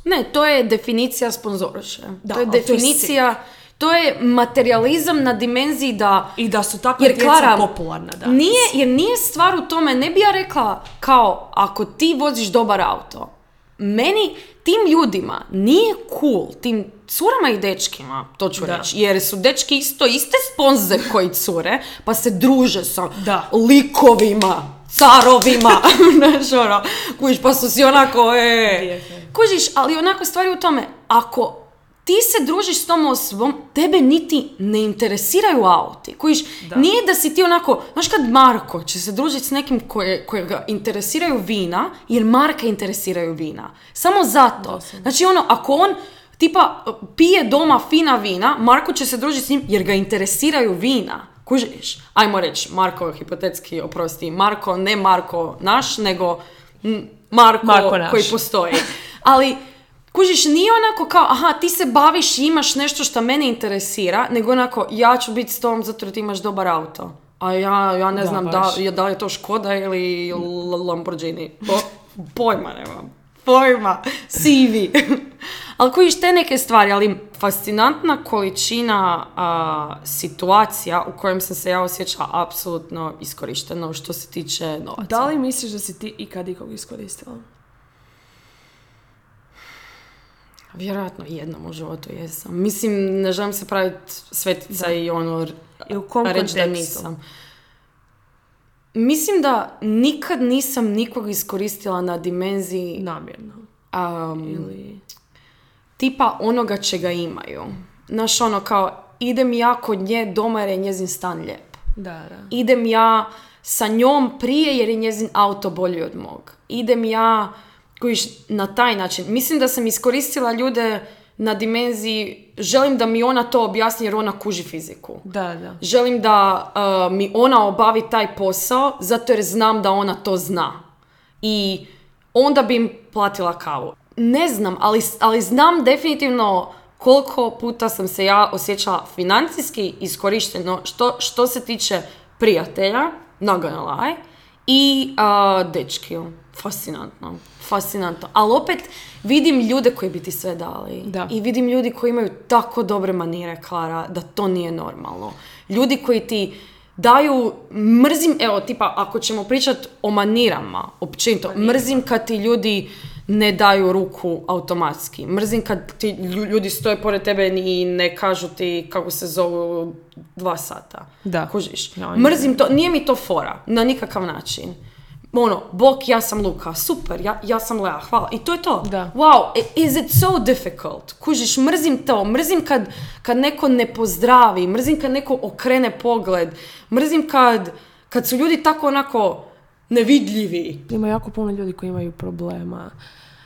Ne, to je definicija sponzoroše. Da, to je to definicija, to je materializam na dimenziji da... I da su takva Jer djeca Klara, popularna danas. nije, jer nije stvar u tome, ne bi ja rekla kao ako ti voziš dobar auto, meni, tim ljudima nije cool, tim curama i dečkima, to ću Da. reći, jer su dečki isto iste sponze koji cure, pa se druže sa Da. likovima, carovima, <laughs> znaš ono, kužiš, pa su si onako, e, kužiš, ali onako stvari u tome, ako ti se družiš s tom osobom, tebe niti ne interesiraju auti. Kužiš, nije da si ti onako, znaš kad Marko će se družiti s nekim koje, kojega interesiraju vina, jer Marka interesiraju vina. Samo zato. Znači ono, ako on tipa pije doma fina vina, Marko će se družiti s njim jer ga interesiraju vina. Kužiš? Ajmo reći, Marko, hipotetski, oprosti, Marko, ne Marko naš, nego Marko, Marko naš. koji postoji. Ali, kužiš, nije onako kao, aha, ti se baviš i imaš nešto što mene interesira, nego onako, ja ću biti s tobom zato jer ti imaš dobar auto. A ja, ja ne Da, znam da, baš. da li je to Škoda ili Lamborghini. Po, pojma nemam. Pojma. Sivi. <laughs> ali kužiš te neke stvari, ali fascinantna količina a, situacija u kojem sam se ja osjećala apsolutno iskorišteno što se tiče novaca. Da li misliš da si ti ikad ikog iskoristila? Vjerojatno jednom u životu jesam. Mislim, ne želim se praviti svetica i ono I u kom reći da nisam. Mislim da nikad nisam nikog iskoristila na dimenziji Namjerno. um, Ili... tipa onoga čega imaju. Znaš, ono kao, idem ja kod nje doma jer je njezin stan lijep. Da, da. Idem ja sa njom prije jer je njezin auto bolji od mog. Idem ja kojiš, na taj način. Mislim da sam iskoristila ljude na dimenziji želim da mi ona to objasni jer ona kuži fiziku. Da, da. Želim da uh, mi ona obavi taj posao zato jer znam da ona to zna. I onda bi im platila kavu. Ne znam, ali, ali znam definitivno koliko puta sam se ja osjećala financijski iskorišteno što, što se tiče prijatelja, lie, i uh, dečkiju. Fascinantno. Fascinantno. Ali opet vidim ljude koji bi ti sve dali. Da. I vidim ljudi koji imaju tako dobre manire, Klara, da to nije normalno. Ljudi koji ti daju, mrzim, evo, tipa, ako ćemo pričati o manirama, općenito, mrzim kad ti ljudi ne daju ruku automatski. Mrzim kad ti lju- ljudi stoje pored tebe i ne kažu ti kako se zovu dva sata. Da. Kužiš? Ja, Mrzim to, nije mi to fora, na nikakav način. Ono, Bok, ja sam Luka, super, ja, ja sam Lea, hvala. I to je to. Da. Wow, is it so difficult? Kužiš, mrzim to, mrzim kad, kad neko ne pozdravi, mrzim kad neko okrene pogled, mrzim kad, kad su ljudi tako onako nevidljivi. Ima jako puno ljudi koji imaju problema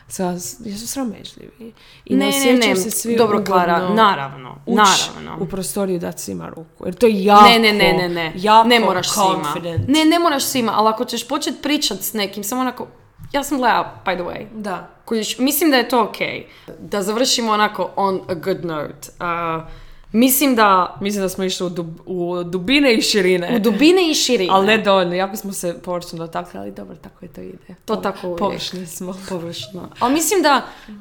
Sa, jesu sramežljivi. I Ne, ne, ne, ne, se svi dobro, Klara, ugodno naravno, ući naravno. u prostoriju dati svima ruku. Jer to je jako, Ne, ne, ne, ne, ne. jako ne moraš svima. confident. Ne, ne moraš svima, ali ako ćeš početi pričat s nekim, samo onako, ja sam gledala, by the way. Da. Kužiš, mislim da je to ok. Da završimo onako on a good note. Uh, mislim da Mislim da smo išli u, dub- u dubine i širine. u dubine i širine. Ali ne dovoljno, jako smo se površno dotakli, ali dobro, tako je to ide. To tako uvijek. Površni smo. <laughs> površno. Ali mislim da uh,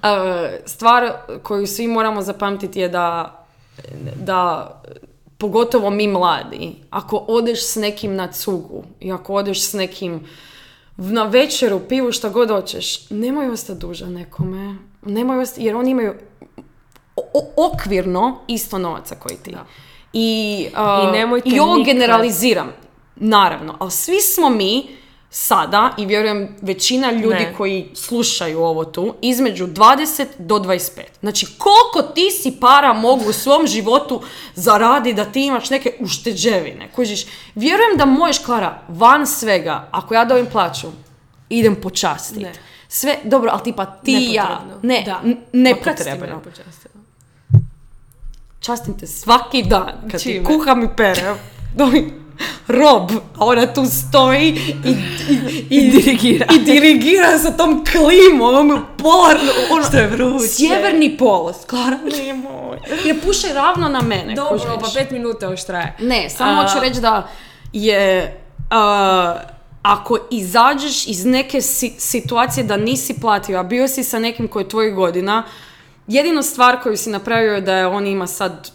stvar koju svi moramo zapamtiti je da, da pogotovo mi mladi, ako odeš s nekim na cugu i ako odeš s nekim na večeru, pivu, šta god hoćeš, nemoj ostati dužan nekome. Nemoj ostati, jer oni imaju okvirno isto novaca koji ti. Da. I, uh, I nemojte i ovo nikad- generaliziram, naravno, ali svi smo mi sada, i vjerujem većina ljudi Ne. koji slušaju ovo tu, između 20 do 25. Znači, koliko ti si para mogu u svom životu zaraditi da ti imaš neke ušteđevine? Kužiš, vjerujem da možeš, Klara, van svega, ako ja dobijem plaću, idem počastiti. Ne. Sve, dobro, ali tipa ti ja. Nepotrebno. Ne, Da. n- nepotrebno. Častim te svaki dan kad ti Čime? kuham i perem. <laughs> Rob, a ona tu stoji i, i, i, dirigira. I dirigira sa tom klimom, polarno, ono, Što je vruće. sjeverni polos. Klara, <laughs> nemoj. Puše ravno na mene. Dobro, kužiš. pa pet minuta još traje. Ne, samo A- hoću reći da je... a, ako izađeš iz neke si- situacije da nisi platio, a bio si sa nekim koji je tvojih godina, jedina stvar koju si napravio je da je on ima sad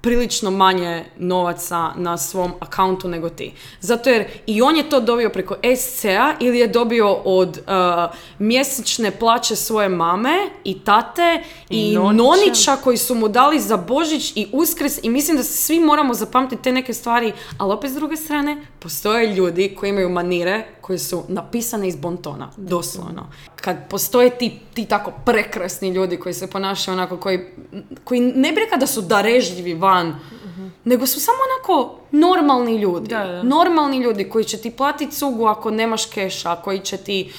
prilično manje novaca na svom akauntu nego ti. Zato jer i on je to dobio preko SC-a ili je dobio od uh, mjesečne plaće svoje mame i tate i, I nonića. nonića koji su mu dali za Božić i Uskrs i mislim da se svi moramo zapamtiti te neke stvari, ali opet s druge strane postoje ljudi koji imaju manire koje su napisane iz bontona, doslovno. Kad postoje ti, ti tako prekrasni ljudi koji se ponašaju onako, koji, koji ne bi da su darežljivi van, nego su samo onako normalni ljudi. Da, da. Normalni ljudi koji će ti platiti cugu ako nemaš keša, koji će ti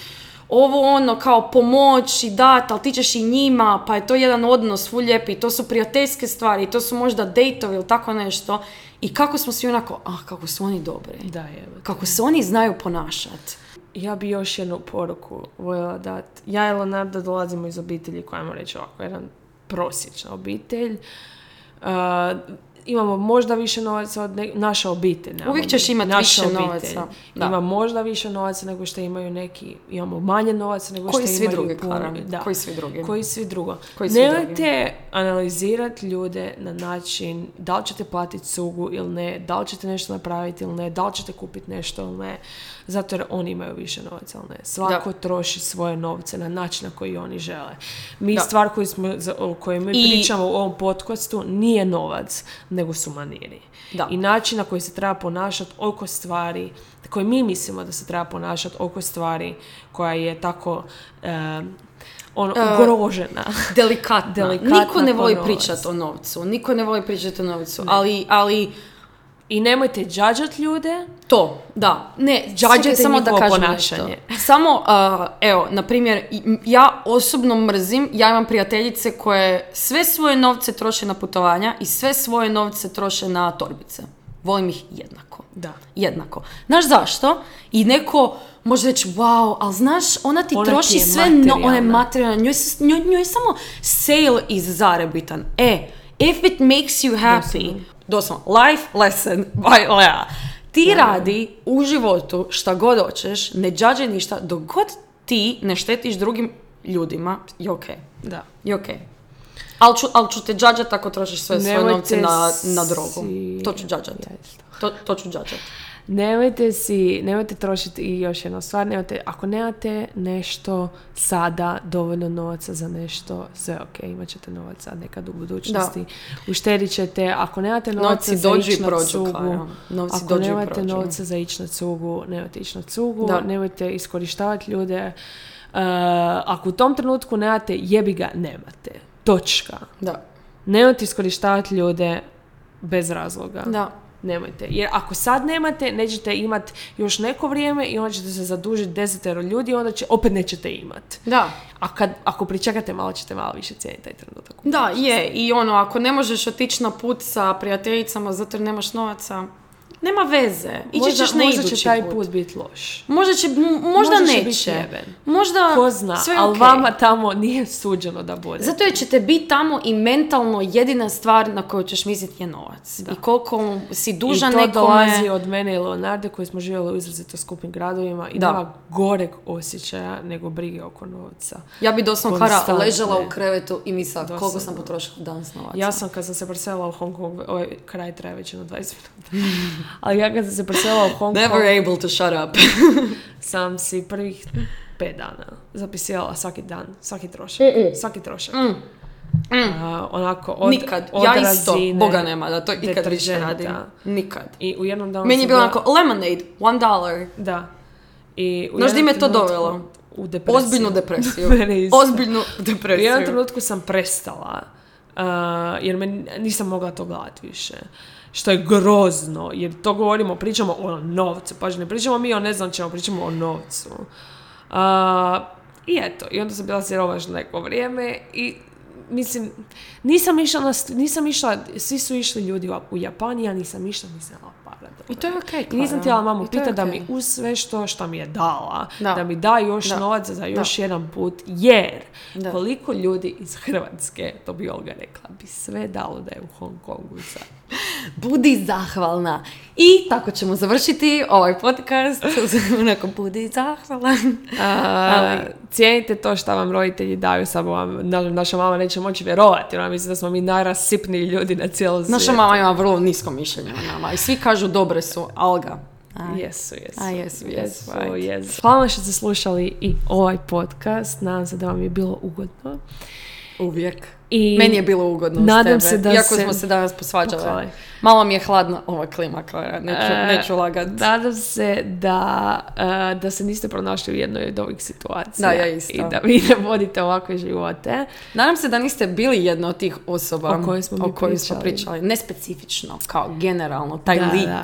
ovo ono kao pomoć i dat, ali ti ćeš i njima, pa je to jedan odnos ful lijepi, to su prijateljske stvari, to su možda dejtovi ili tako nešto. I kako smo svi onako, ah, kako su oni dobri. Da, je. Kako se oni znaju ponašati. Ja bi još jednu poruku voljela dati. Ja i Leonardo dolazimo iz obitelji koja, ajmo reći ovako, jedan prosječna obitelj. Uh, imamo možda više novaca od ne- naša obitelj. nemamo Uvijek ćeš mi. imat Naša više obitelj novaca, da. Ima možda više novaca nego što imaju neki, imamo manje novaca nego Koji što svi imaju drugi, Klara? Da. Koji svi drugi? Koji svi drugo. Koji svi Nemojte analizirati ljude na način da li ćete platiti cugu ili ne, da li ćete nešto napraviti ili ne, da li ćete kupiti nešto ili ne. Zato jer oni imaju više novaca ili ne. Svako troši svoje novce na način na koji oni žele. Mi Da. stvar koju smo, o kojoj mi I- pričamo u ovom podcastu nije novac, nego su maniri. Da. I način na koji se treba ponašati oko stvari, koje mi mislimo da se treba ponašati oko stvari koja je tako em, ono, ugrožena. Delikatna. <laughs> Delikatna Niko ne voli pričati o novcu. Niko ne voli pričati o novcu. Ali, ali I nemojte džađat ljude. To, da. Ne, Džađajte samo da kažem ponašanje. nešto. <laughs> Samo, uh, evo, na primjer, ja osobno mrzim, ja imam prijateljice koje sve svoje novce troše na putovanja i sve svoje novce troše na torbice. Volim ih jednako. Da. Jednako. Znaš zašto? I neko može reći, wow, ali znaš, ona ti Ona ti troši je sve, no, ona je materijalna. njoj, njoj, njoj je samo sale iz zarebitan. E, if it makes you happy, doslovno, life lesson by Lea. Ti radi u životu šta god hoćeš, ne džađaj ništa, dok god ti ne štetiš drugim ljudima, je okej. Da. Je okej. Ali ću, al ću te džađat ako trošiš sve svoje novce na, na drogu. To ću džađat. To, to ću džađat. Nemojte si, nemojte trošiti i još jedna stvar, nemojte, ako nemate nešto sada, dovoljno novaca za nešto, sve ok, imat ćete novaca nekad u budućnosti, uštedit ćete, ako nemate novaca Novci za ići na cugu, ako nemate novca za ići na cugu, nemojte ići na cugu, Da. nemojte iskorištavati ljude, Uh, ako u tom trenutku nemate, jebi ga, nemate. Točka. Da. Nemojte iskorištavati ljude bez razloga. Da. Nemojte. Jer ako sad nemate, nećete imati još neko vrijeme i onda ćete se zadužiti desetero ljudi i onda će, opet nećete imati. Da. A kad, ako pričekate malo, ćete malo više cijeniti taj trenutak. Da, je. I ono, ako ne možeš otići na put sa prijateljicama zato jer nemaš novaca, nema veze. Ići Možda, ćeš na možda idući će taj put. put biti loš. Možda će, m- možda, Možda će biti neće. Možda Ko zna, sve ali vama tamo nije suđeno da bude. Zato jer ćete biti tamo i mentalno jedina stvar na koju ćeš misliti je novac. I koliko si dužan I to nekome... dolazi od mene i Leonarde koji smo živjeli u izrazito skupim gradovima i Da. nema goreg osjećaja nego brige oko novca. Ja bi doslovno Konstantne. ležala u krevetu i koliko Doslovno. sam potrošila danas novaca. Ja sam kad sam se preselila u Hong Kong, ovaj kraj traje već jedno 20 minuta, <laughs> ali ja kad sam se preselila u Hong Kong, Never able to shut up. <laughs> sam si prvih pet dana zapisivala svaki dan, svaki trošak, svaki trošak. A, onako, od, Nikad. od ja isto. Boga nema da to ikad više radim. Nikad. I u jednom danu Meni je bilo onako, lemonade, one dollar. Da. I u Znaš jednom me to dovelo? U depresiju. Ozbiljnu depresiju. <laughs> Ozbiljnu U jednom depresiju. trenutku sam prestala, uh, jer me nisam mogla to gledati više. Što je grozno, jer to govorimo, pričamo o novcu, pa ne pričamo mi o ne znam čemu, pričamo o novcu. Uh, I eto, i onda sam bila siromašna neko vrijeme i mislim, nisam išla, na, nisam išla, svi su išli ljudi u, u Japan, ja nisam išla, nisam imala para. I to je okej, I nisam Klara. htjela mamu je pitati da mi uz sve što, što mi je dala, Da. da, mi da još Da. novaca za još jedan put, jer Da. koliko ljudi iz Hrvatske, to bi Olga rekla, bi sve dalo da je u Hong Kongu sad. Budi zahvalna. I tako ćemo završiti ovaj podcast. <laughs> Onako, budi zahvalan. A, cijenite to što vam roditelji daju, samo vam na- naša mama neće moći vjerovati, ona misli da smo mi najrasipniji ljudi na cijelom svijetu. Naša mama ima vrlo nisko mišljenje o nama. I svi kažu dobre su, alga. Jesu, jesu. A, jesu, jesu, right. jesu. Hvala što ste slušali i ovaj podcast. Nadam se da vam je bilo ugodno. Uvijek. I Meni je bilo ugodno nadam tebe, se da iako se- smo se danas posvađale. Pokoj. Malo mi je hladna ova klima, Klara, neću, E, neću lagat. Nadam se da, e, da se niste pronašli u jednoj od ovih situacija. Da, ja isto. I da vi ne vodite ovakve živote. Nadam se da niste bili jedna od tih osoba O kojoj smo mi o kojoj smo pričali. pričali. Ne specifično, kao generalno, taj Da, lik. da.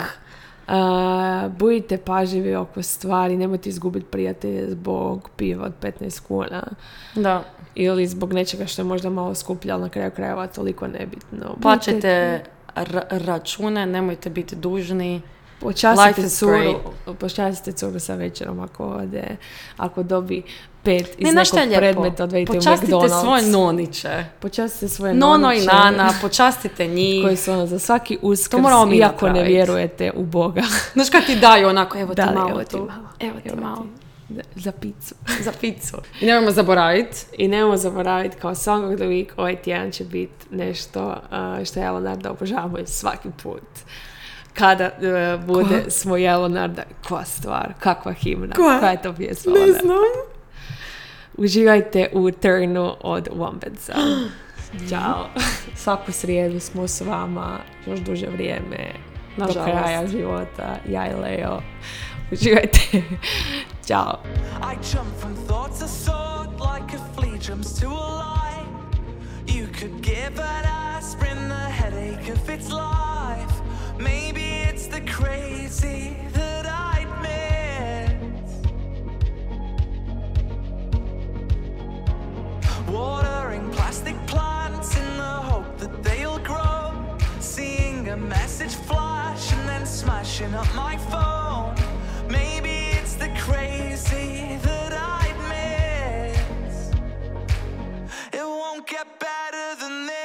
E, budite pažljivi oko stvari, nemojte izgubiti prijatelje zbog piva od 15 kuna. Da. Ili zbog nečega što je možda malo skuplje, ali na kraju krajeva toliko nebitno. Plaćajte ra- račune, nemojte biti dužni. Počastite curu, počastite curu sa večerom ako ode, ako dobi pet iz Ne, nekog je predmeta, odvedite u Počastite McDonald's. svoje noniće. Počastite svoje Nono i noniće Nana, počastite njih. koji su ono za svaki uskrs, To mi iako ne napraviti. vjerujete u Boga. Znaš kad ti daju onako, evo ti Da, malo evo ti tu. malo, Evo ti malo. Za- Za picu. <laughs> Za picu. I nemojmo zaboraviti. I nemojmo zaboraviti, kao Song of the Week, ovaj tjedan će biti nešto uh, što ja Leonarda obožavamo svaki put. Kada uh, bude smo ja Leonarda, koja stvar, kakva himna, Koja? koja je to pjesma? Ne Leonarda? znam. Uživajte u Turnu od Wombedza. <gasps> Ćao. <laughs> Svaku srijedu smo s vama još duže vrijeme. Do Nažalost. kraja života. Ja i Leo. <laughs> Uživajte. Ćao. I jump from like a flea jumps to a lie. You could give an aspirin the headache of its life. Maybe it's the crazy that I'd. Watering plastic plants in the hope that they'll grow. Seeing a message flash and then smashing up my phone get better than this.